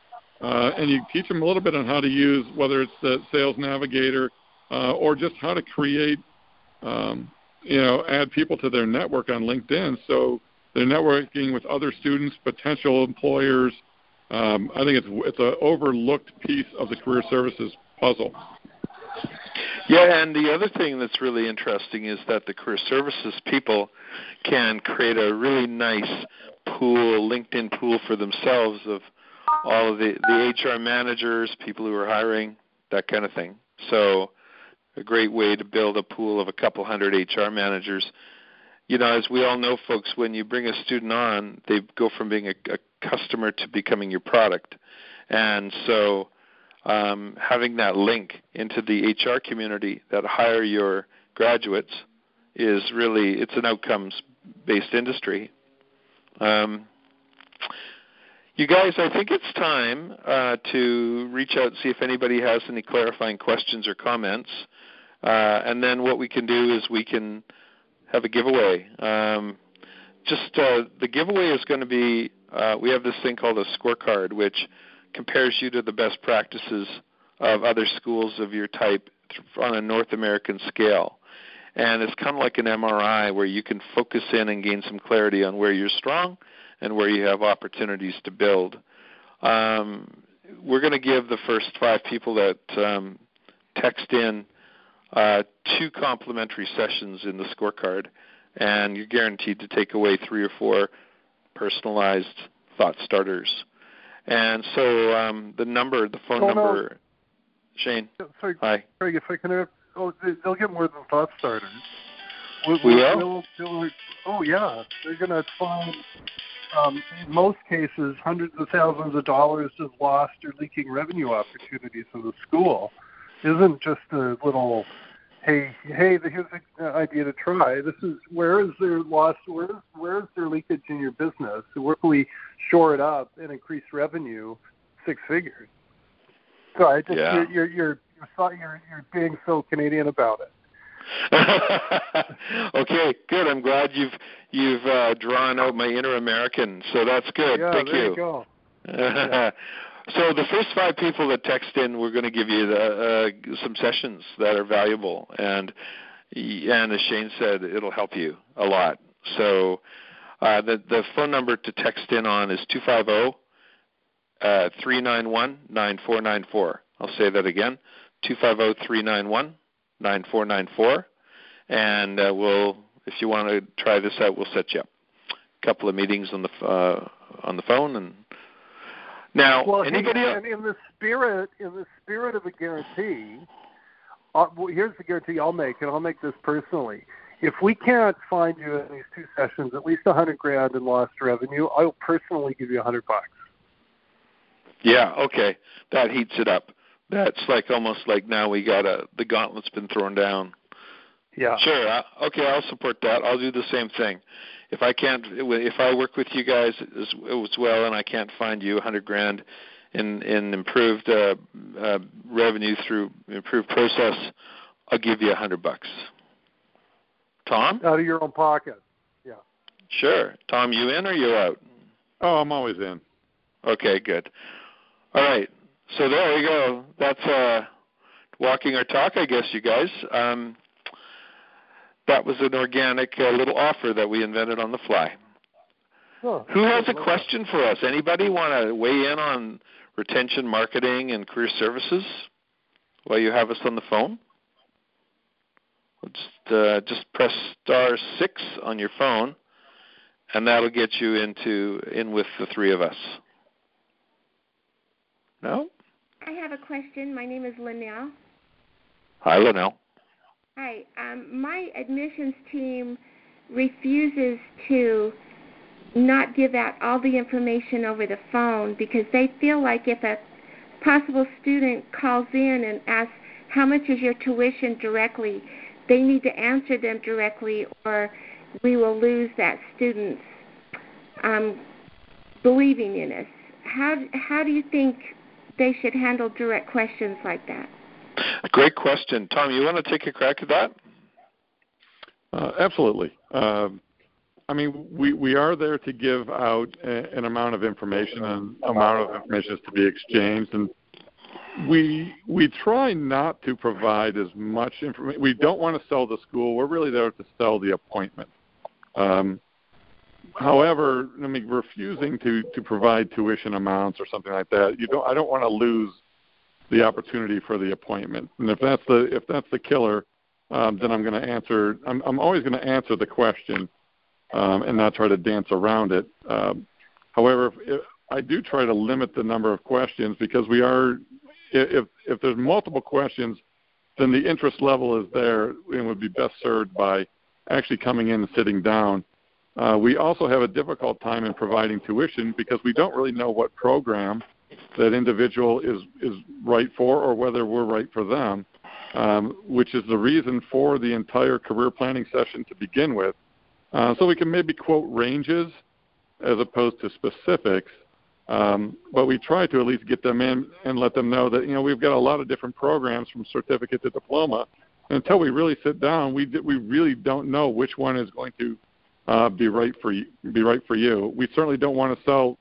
uh, and you teach them a little bit on how to use whether it's the Sales Navigator uh, or just how to create, um, you know, add people to their network on LinkedIn. So they're networking with other students, potential employers. Um, I think it's it's an overlooked piece of the career services puzzle. Yeah, and the other thing that's really interesting is that the career services people can create a really nice pool, LinkedIn pool for themselves of all of the the HR managers, people who are hiring, that kind of thing. So, a great way to build a pool of a couple hundred HR managers. You know, as we all know, folks, when you bring a student on, they go from being a, a customer to becoming your product, and so um, having that link into the HR community that hire your graduates is really it's an outcomes based industry. Um, you guys, I think it's time uh, to reach out and see if anybody has any clarifying questions or comments. Uh, and then what we can do is we can have a giveaway. Um, just uh, the giveaway is going to be uh, we have this thing called a scorecard, which compares you to the best practices of other schools of your type on a North American scale. And it's kind of like an MRI where you can focus in and gain some clarity on where you're strong and where you have opportunities to build. Um, we're going to give the first five people that um, text in uh, two complimentary sessions in the scorecard, and you're guaranteed to take away three or four personalized thought starters. And so um, the number, the phone oh, number, no. Shane. Sorry, hi. Craig, if I can, oh, they'll get more than thought starters. we will? We'll, we'll, oh yeah, they're going to find um, in most cases, hundreds of thousands of dollars of lost or leaking revenue opportunities in the school isn't just a little, hey, hey, here's an idea to try. This is where is there loss? Where is where is there leakage in your business? So where can we shore it up and increase revenue six figures? So I just yeah. you're, you're you're you're you're being so Canadian about it. okay, good. I'm glad you've you've uh, drawn out my inner American, so that's good. Yeah, Thank there you. you go. so the first five people that text in, we're going to give you the, uh, some sessions that are valuable, and and as Shane said, it'll help you a lot. So uh, the the phone number to text in on is two five zero uh, three nine one nine four nine four. I'll say that again: two five zero three nine one 9494. And uh, we'll, if you want to try this out, we'll set you up. A couple of meetings on the uh, on the phone, and now well, anybody in, in the spirit in the spirit of a guarantee, uh, well, here's the guarantee I'll make, and I'll make this personally. If we can't find you in these two sessions at least a hundred grand in lost revenue, I'll personally give you a hundred bucks. Yeah, okay, that heats it up. That's like almost like now we got a the gauntlet's been thrown down. Yeah. Sure. Okay, I'll support that. I'll do the same thing. If I can't, if I work with you guys as, as well, and I can't find you a hundred grand in in improved uh, uh, revenue through improved process, I'll give you a hundred bucks. Tom? Out of your own pocket. Yeah. Sure. Tom, you in or you out? Oh, I'm always in. Okay, good. All right. So there we go. That's uh, walking our talk, I guess, you guys. Um, that was an organic uh, little offer that we invented on the fly. Oh, Who has a question for us? Anybody want to weigh in on retention marketing and career services while you have us on the phone? Just, uh, just press star six on your phone, and that'll get you into in with the three of us. No? I have a question. My name is Linnell. Hi, Linnell. Hi. Um, my admissions team refuses to not give out all the information over the phone because they feel like if a possible student calls in and asks how much is your tuition directly, they need to answer them directly or we will lose that student's um, believing in us. How how do you think they should handle direct questions like that? Great question, Tom. You want to take a crack at that? Uh, absolutely. Uh, I mean, we, we are there to give out a, an amount of information, and amount of information is to be exchanged, and we we try not to provide as much information. We don't want to sell the school. We're really there to sell the appointment. Um, however, I mean, refusing to to provide tuition amounts or something like that, you don't. I don't want to lose the opportunity for the appointment. And if that's the if that's the killer, um, then I'm going to answer. I'm I'm always going to answer the question, um, and not try to dance around it. Um, however, if, if I do try to limit the number of questions because we are if if there's multiple questions, then the interest level is there and would be best served by actually coming in and sitting down. Uh, we also have a difficult time in providing tuition because we don't really know what program that individual is is right for or whether we're right for them, um, which is the reason for the entire career planning session to begin with. Uh, so we can maybe quote ranges as opposed to specifics, um, but we try to at least get them in and let them know that you know we've got a lot of different programs from certificate to diploma. And until we really sit down, we we really don't know which one is going to uh, be right for you. Be right for you. We certainly don't want to sell,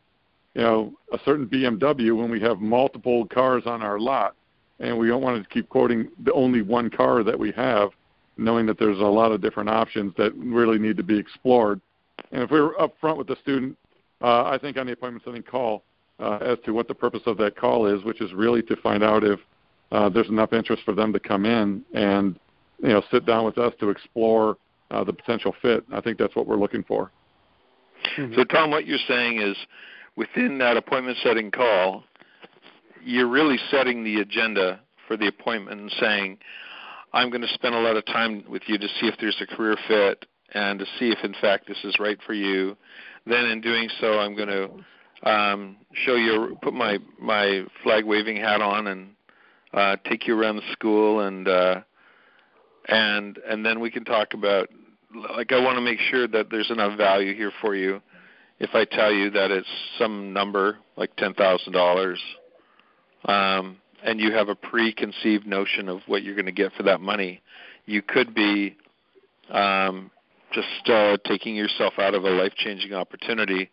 you know, a certain BMW when we have multiple cars on our lot, and we don't want to keep quoting the only one car that we have, knowing that there's a lot of different options that really need to be explored. And if we were upfront with the student, uh, I think on the appointment setting call uh, as to what the purpose of that call is, which is really to find out if uh, there's enough interest for them to come in and you know sit down with us to explore uh, the potential fit. I think that's what we're looking for. Mm-hmm. So, Tom, what you're saying is within that appointment setting call, you're really setting the agenda for the appointment and saying, I'm going to spend a lot of time with you to see if there's a career fit and to see if, in fact, this is right for you. Then, in doing so, I'm going to um, show you, put my my flag waving hat on, and uh, take you around the school, and uh, and and then we can talk about. Like, I want to make sure that there's enough value here for you. If I tell you that it's some number like ten thousand dollars, um, and you have a preconceived notion of what you're going to get for that money, you could be um, just uh, taking yourself out of a life changing opportunity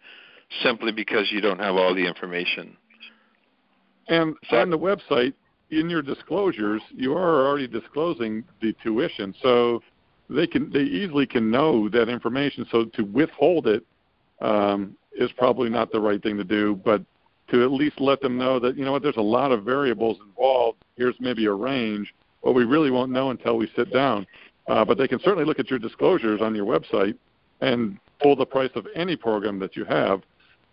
simply because you don't have all the information. And so, on the website, in your disclosures, you are already disclosing the tuition, so they can they easily can know that information. So to withhold it um, is probably not the right thing to do, but to at least let them know that you know what there's a lot of variables involved. Here's maybe a range, but we really won't know until we sit down. Uh, but they can certainly look at your disclosures on your website and pull the price of any program that you have.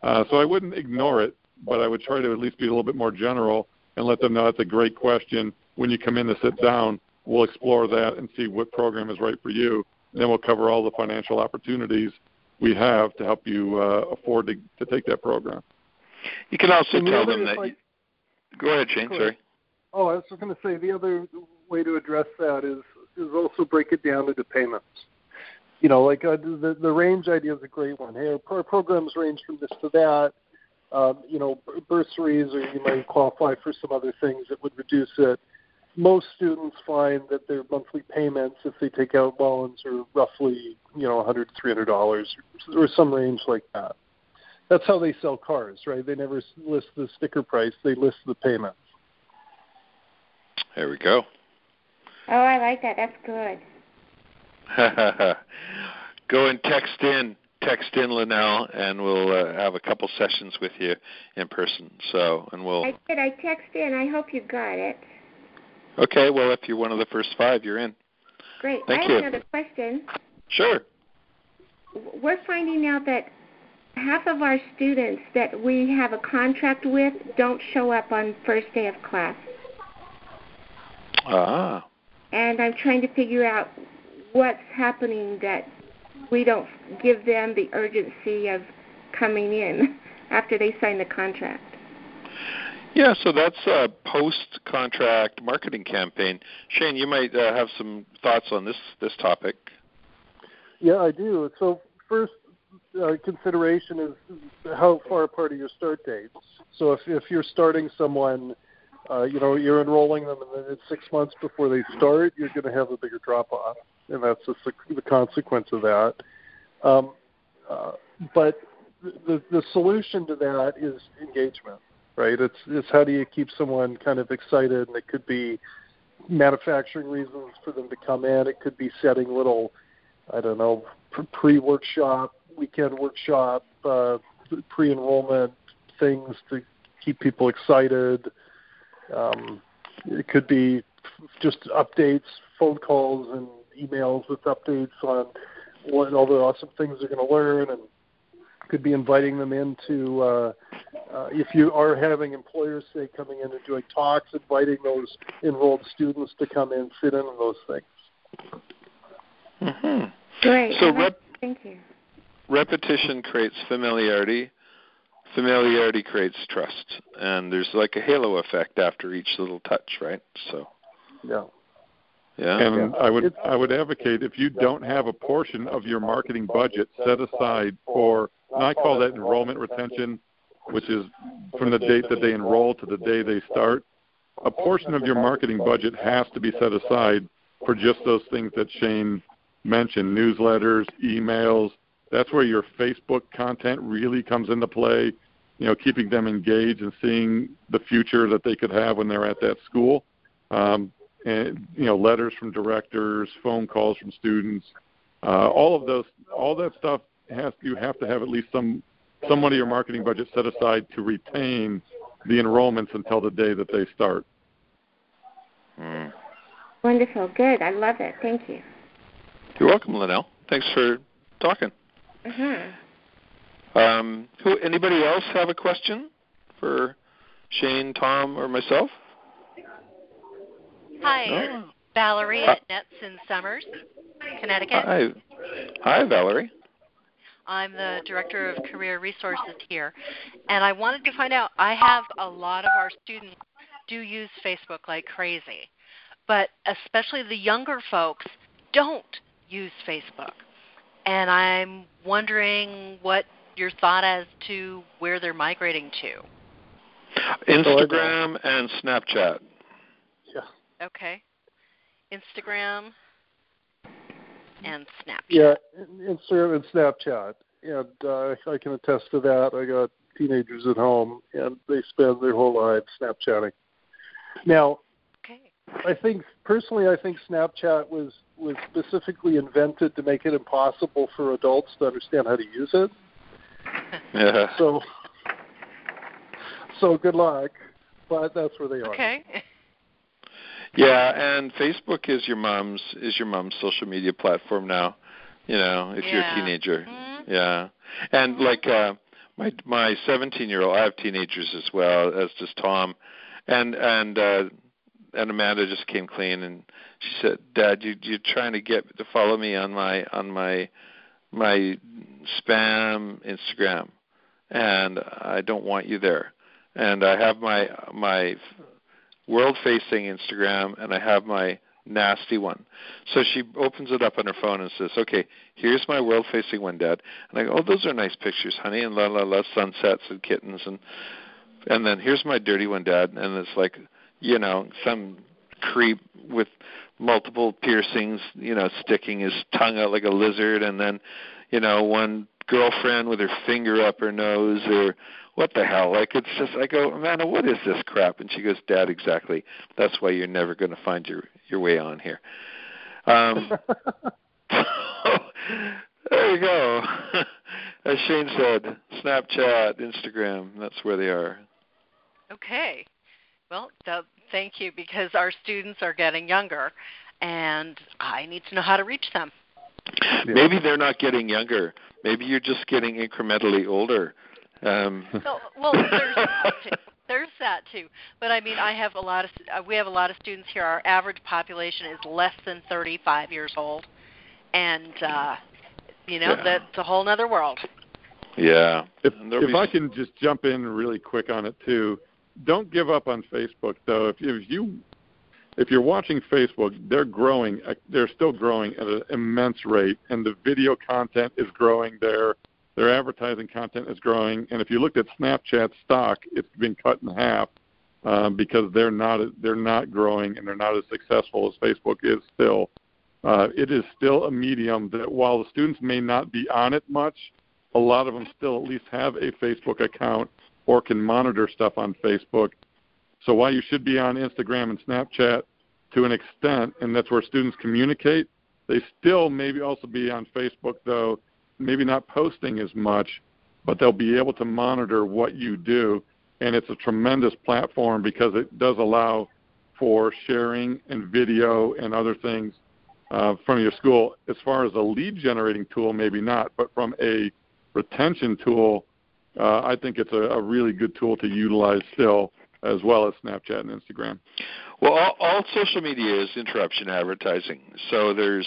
Uh, so I wouldn't ignore it, but I would try to at least be a little bit more general and let them know that's a great question. When you come in to sit down, we'll explore that and see what program is right for you. And then we'll cover all the financial opportunities we have to help you uh, afford to, to take that program. You can also tell them that. you, go ahead, Shane. Go sorry. Ahead. Oh, I was just going to say the other way to address that is is also break it down into payments. You know, like uh, the the range idea is a great one. Hey, our programs range from this to that. Um, you know, bursaries, or you might qualify for some other things that would reduce it. Most students find that their monthly payments, if they take out loans, are roughly you know 100 300 dollars or some range like that. That's how they sell cars, right? They never list the sticker price; they list the payments. There we go. Oh, I like that. That's good. go and text in, text in Linnell, and we'll uh, have a couple sessions with you in person. So, and we'll. I did. I text in. I hope you got it. Okay. Well, if you're one of the first five, you're in. Great. Thank I have you. another question. Sure. We're finding out that half of our students that we have a contract with don't show up on first day of class. Ah. And I'm trying to figure out what's happening that we don't give them the urgency of coming in after they sign the contract. Yeah, so that's a post-contract marketing campaign. Shane, you might uh, have some thoughts on this this topic. Yeah, I do. So first uh, consideration is how far apart are your start dates. So if if you're starting someone, uh, you know, you're enrolling them, and then it's six months before they start, you're going to have a bigger drop off, and that's the, the consequence of that. Um, uh, but the the solution to that is engagement, right? It's it's how do you keep someone kind of excited, and it could be manufacturing reasons for them to come in. It could be setting little, I don't know, pre-workshop, weekend workshop, uh, pre-enrollment things to keep people excited. Um, it could be just updates, phone calls, and emails with updates on what all the awesome things they're going to learn, and could be inviting them into. Uh, uh, if you are having employers say coming in and doing talks, inviting those enrolled students to come in, sit in on those things. Mm-hmm. Great. So rep- thank you. repetition creates familiarity. Familiarity creates trust, and there's like a halo effect after each little touch, right? So, Yeah. yeah. And I would It's- I would advocate if you don't have a portion of your marketing budget set aside for and I call that enrollment retention, which is from the date that they enroll to the day they start. A portion of your marketing budget has to be set aside for just those things that Shane mentioned, newsletters, emails. That's where your Facebook content really comes into play. You know, keeping them engaged and seeing the future that they could have when they're at that school. Um, and you know letters from directors, phone calls from students, uh, all of those, all that stuff has you have to have at least some some money of your marketing budget set aside to retain the enrollments until the day that they start. Mm. Wonderful. Good. I love it. Thank you. You're welcome, Linnell. Thanks for talking. Uh-huh. Um, who? Anybody else have a question for Shane, Tom, or myself? Hi, Oh. Valerie Hi. at Nets in Somers, Connecticut. Hi. Hi, Valerie. I'm the Director of Career Resources here. And I wanted to find out I have a lot of our students do use Facebook like crazy, but especially the younger folks don't use Facebook. And I'm wondering what your thought as to where they're migrating to. Instagram and Snapchat. Yeah. Okay. Instagram and Snapchat. Yeah, Instagram and Snapchat, and uh, I can attest to that. I got teenagers at home, and they spend their whole lives Snapchatting. Now, Okay. I think personally, I think Snapchat was was specifically invented to make it impossible for adults to understand how to use it. Yeah. So, so good luck, but that's where they are. Okay. Yeah, and Facebook is your mom's is your mom's social media platform now. You know, if you're a Yeah. teenager. Mhm. Yeah. And like uh my my 17 year old, I have teenagers as well as does Tom, and and uh and Amanda just came clean and she said, "Dad, you you're trying to get to follow me on my on my my spam Instagram, and I don't want you there. And I have my my world facing Instagram, and I have my nasty one. So she opens it up on her phone and says, "Okay, here's my world facing one, Dad." And I go, "Oh, those are nice pictures, honey." And la la la, sunsets and kittens, and and then here's my dirty one, Dad. And it's like, you know, some creep with multiple piercings, you know, sticking his tongue out like a lizard, and then, you know, one girlfriend with her finger up her nose, or what the hell? Like it's just, I go, Amanda, what is this crap? And she goes, Dad, exactly. That's why you're never going to find your your way on here. Um, there you go. As Shane said, Snapchat, Instagram, that's where they are. Okay. Well, thank you because our students are getting younger, and I need to know how to reach them. Maybe they're not getting younger. Maybe you're just getting incrementally older. Um. So, well, there's that too. There's that too. But I mean, I have a lot of uh, we have a lot of students here. Our average population is less than 35 years old, and uh, you know yeah. that's a whole other world. Yeah. If, if I can just jump in really quick on it too, don't give up on Facebook though. If, if you if you're watching Facebook, they're growing. Uh, they're still growing at an immense rate, and the video content is growing. Their their advertising content is growing, and if you looked at Snapchat stock, it's been cut in half um, because they're not they're not growing and they're not as successful as Facebook is still. Uh, it is still a medium that while the students may not be on it much, a lot of them still at least have a Facebook account or can monitor stuff on Facebook. So while you should be on Instagram and Snapchat to an extent, and that's where students communicate, they still maybe also be on Facebook, though, maybe not posting as much, but they'll be able to monitor what you do. And it's a tremendous platform because it does allow for sharing and video and other things uh, from your school. As far as a lead generating tool, maybe not, but from a retention tool, uh, I think it's a, a, really good tool to utilize still, as well as Snapchat and Instagram. Well, all, all social media is interruption advertising. So there's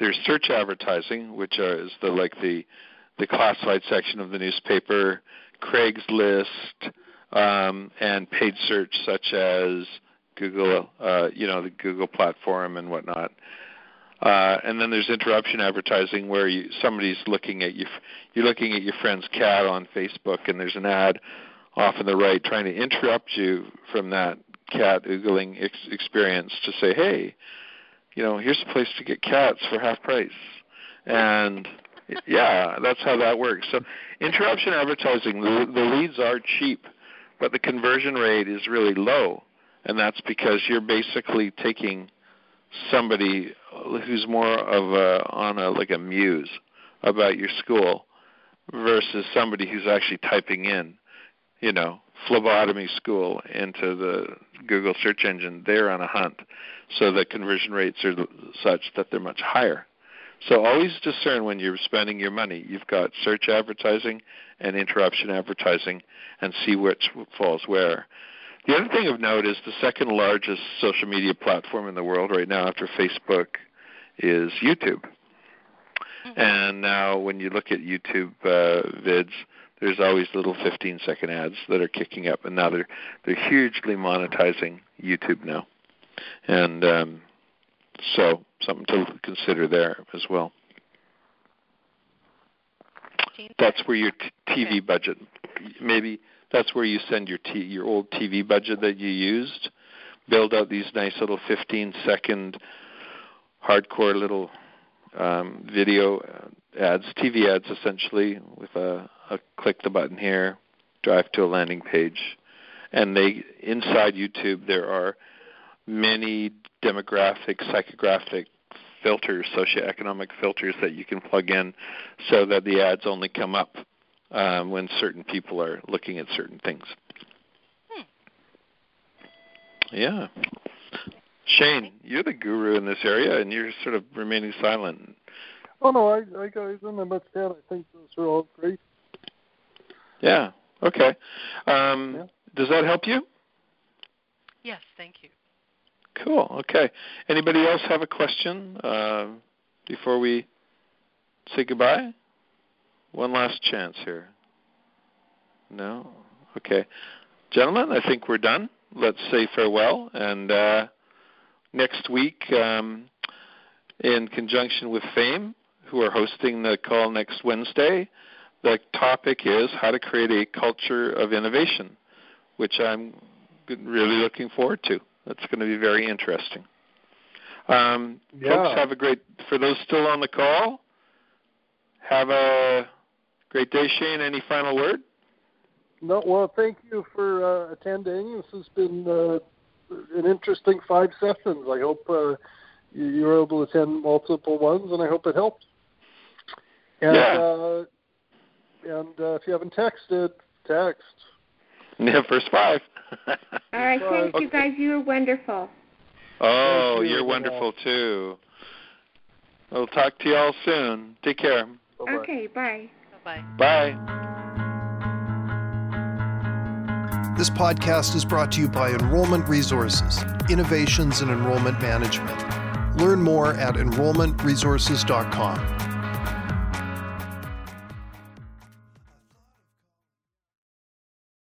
there's search advertising, which is the like the the classified section of the newspaper, Craigslist, um, and paid search such as Google, uh, you know, the Google platform and whatnot. Uh, and then there's interruption advertising where you, somebody's looking at you, you're looking at your friend's cat on Facebook, and there's an ad off on the right trying to interrupt you from that cat oogling ex- experience to say, hey, you know, here's a place to get cats for half price, and yeah, that's how that works. So interruption advertising, the, the leads are cheap, but the conversion rate is really low, and that's because you're basically taking somebody who's more of a on a like a muse about your school versus somebody who's actually typing in, you know, phlebotomy school into the Google search engine. They're on a hunt, so the conversion rates are such that they're much higher. So always discern when you're spending your money. You've got search advertising and interruption advertising, and see which falls where. The other thing of note is the second largest social media platform in the world right now after Facebook is YouTube. Mm-hmm. And now when you look at YouTube uh, vids, there's always little 15 second ads that are kicking up, and now they're they're hugely monetizing YouTube now, and um, so something to consider there as well. That's where your t- TV budget maybe that's where you send your t- your old TV budget that you used. Build out these nice little 15 second hardcore little um, video ads, TV ads essentially, with a, a click the button here, drive to a landing page, and they inside YouTube there are many demographic, psychographic filters, socioeconomic filters that you can plug in, so that the ads only come up um, when certain people are looking at certain things. Hmm. Yeah. Shane, you're the guru in this area, and you're sort of remaining silent. Oh no, I I don't know much to I think those are all great. Yeah. Okay. Um, yeah. Does that help you? Yes, thank you. Cool. Okay. Anybody else have a question uh, before we say goodbye? One last chance here. No? Okay. Gentlemen, I think we're done. Let's say farewell. And uh, next week, um, in conjunction with FAME, who are hosting the call next Wednesday, the topic is how to create a culture of innovation, which I'm really looking forward to. That's going to be very interesting. Um, yeah. Folks, have a great. For those still on the call, have a great day, Shane. Any final word? No. Well, thank you for uh, attending. This has been uh, an interesting five sessions. I hope uh, you were able to attend multiple ones, and I hope it helped. And, Yeah. Uh, and uh, if you haven't texted, text. Yeah, first five. All right, thank you guys. You were wonderful. Oh, you, you're Jamal. wonderful too. We'll talk to you all soon. Take care. Bye-bye. Okay, bye. Bye. Bye. This podcast is brought to you by Enrollment Resources, Innovations in Enrollment Management. Learn more at enrollmentresources.com.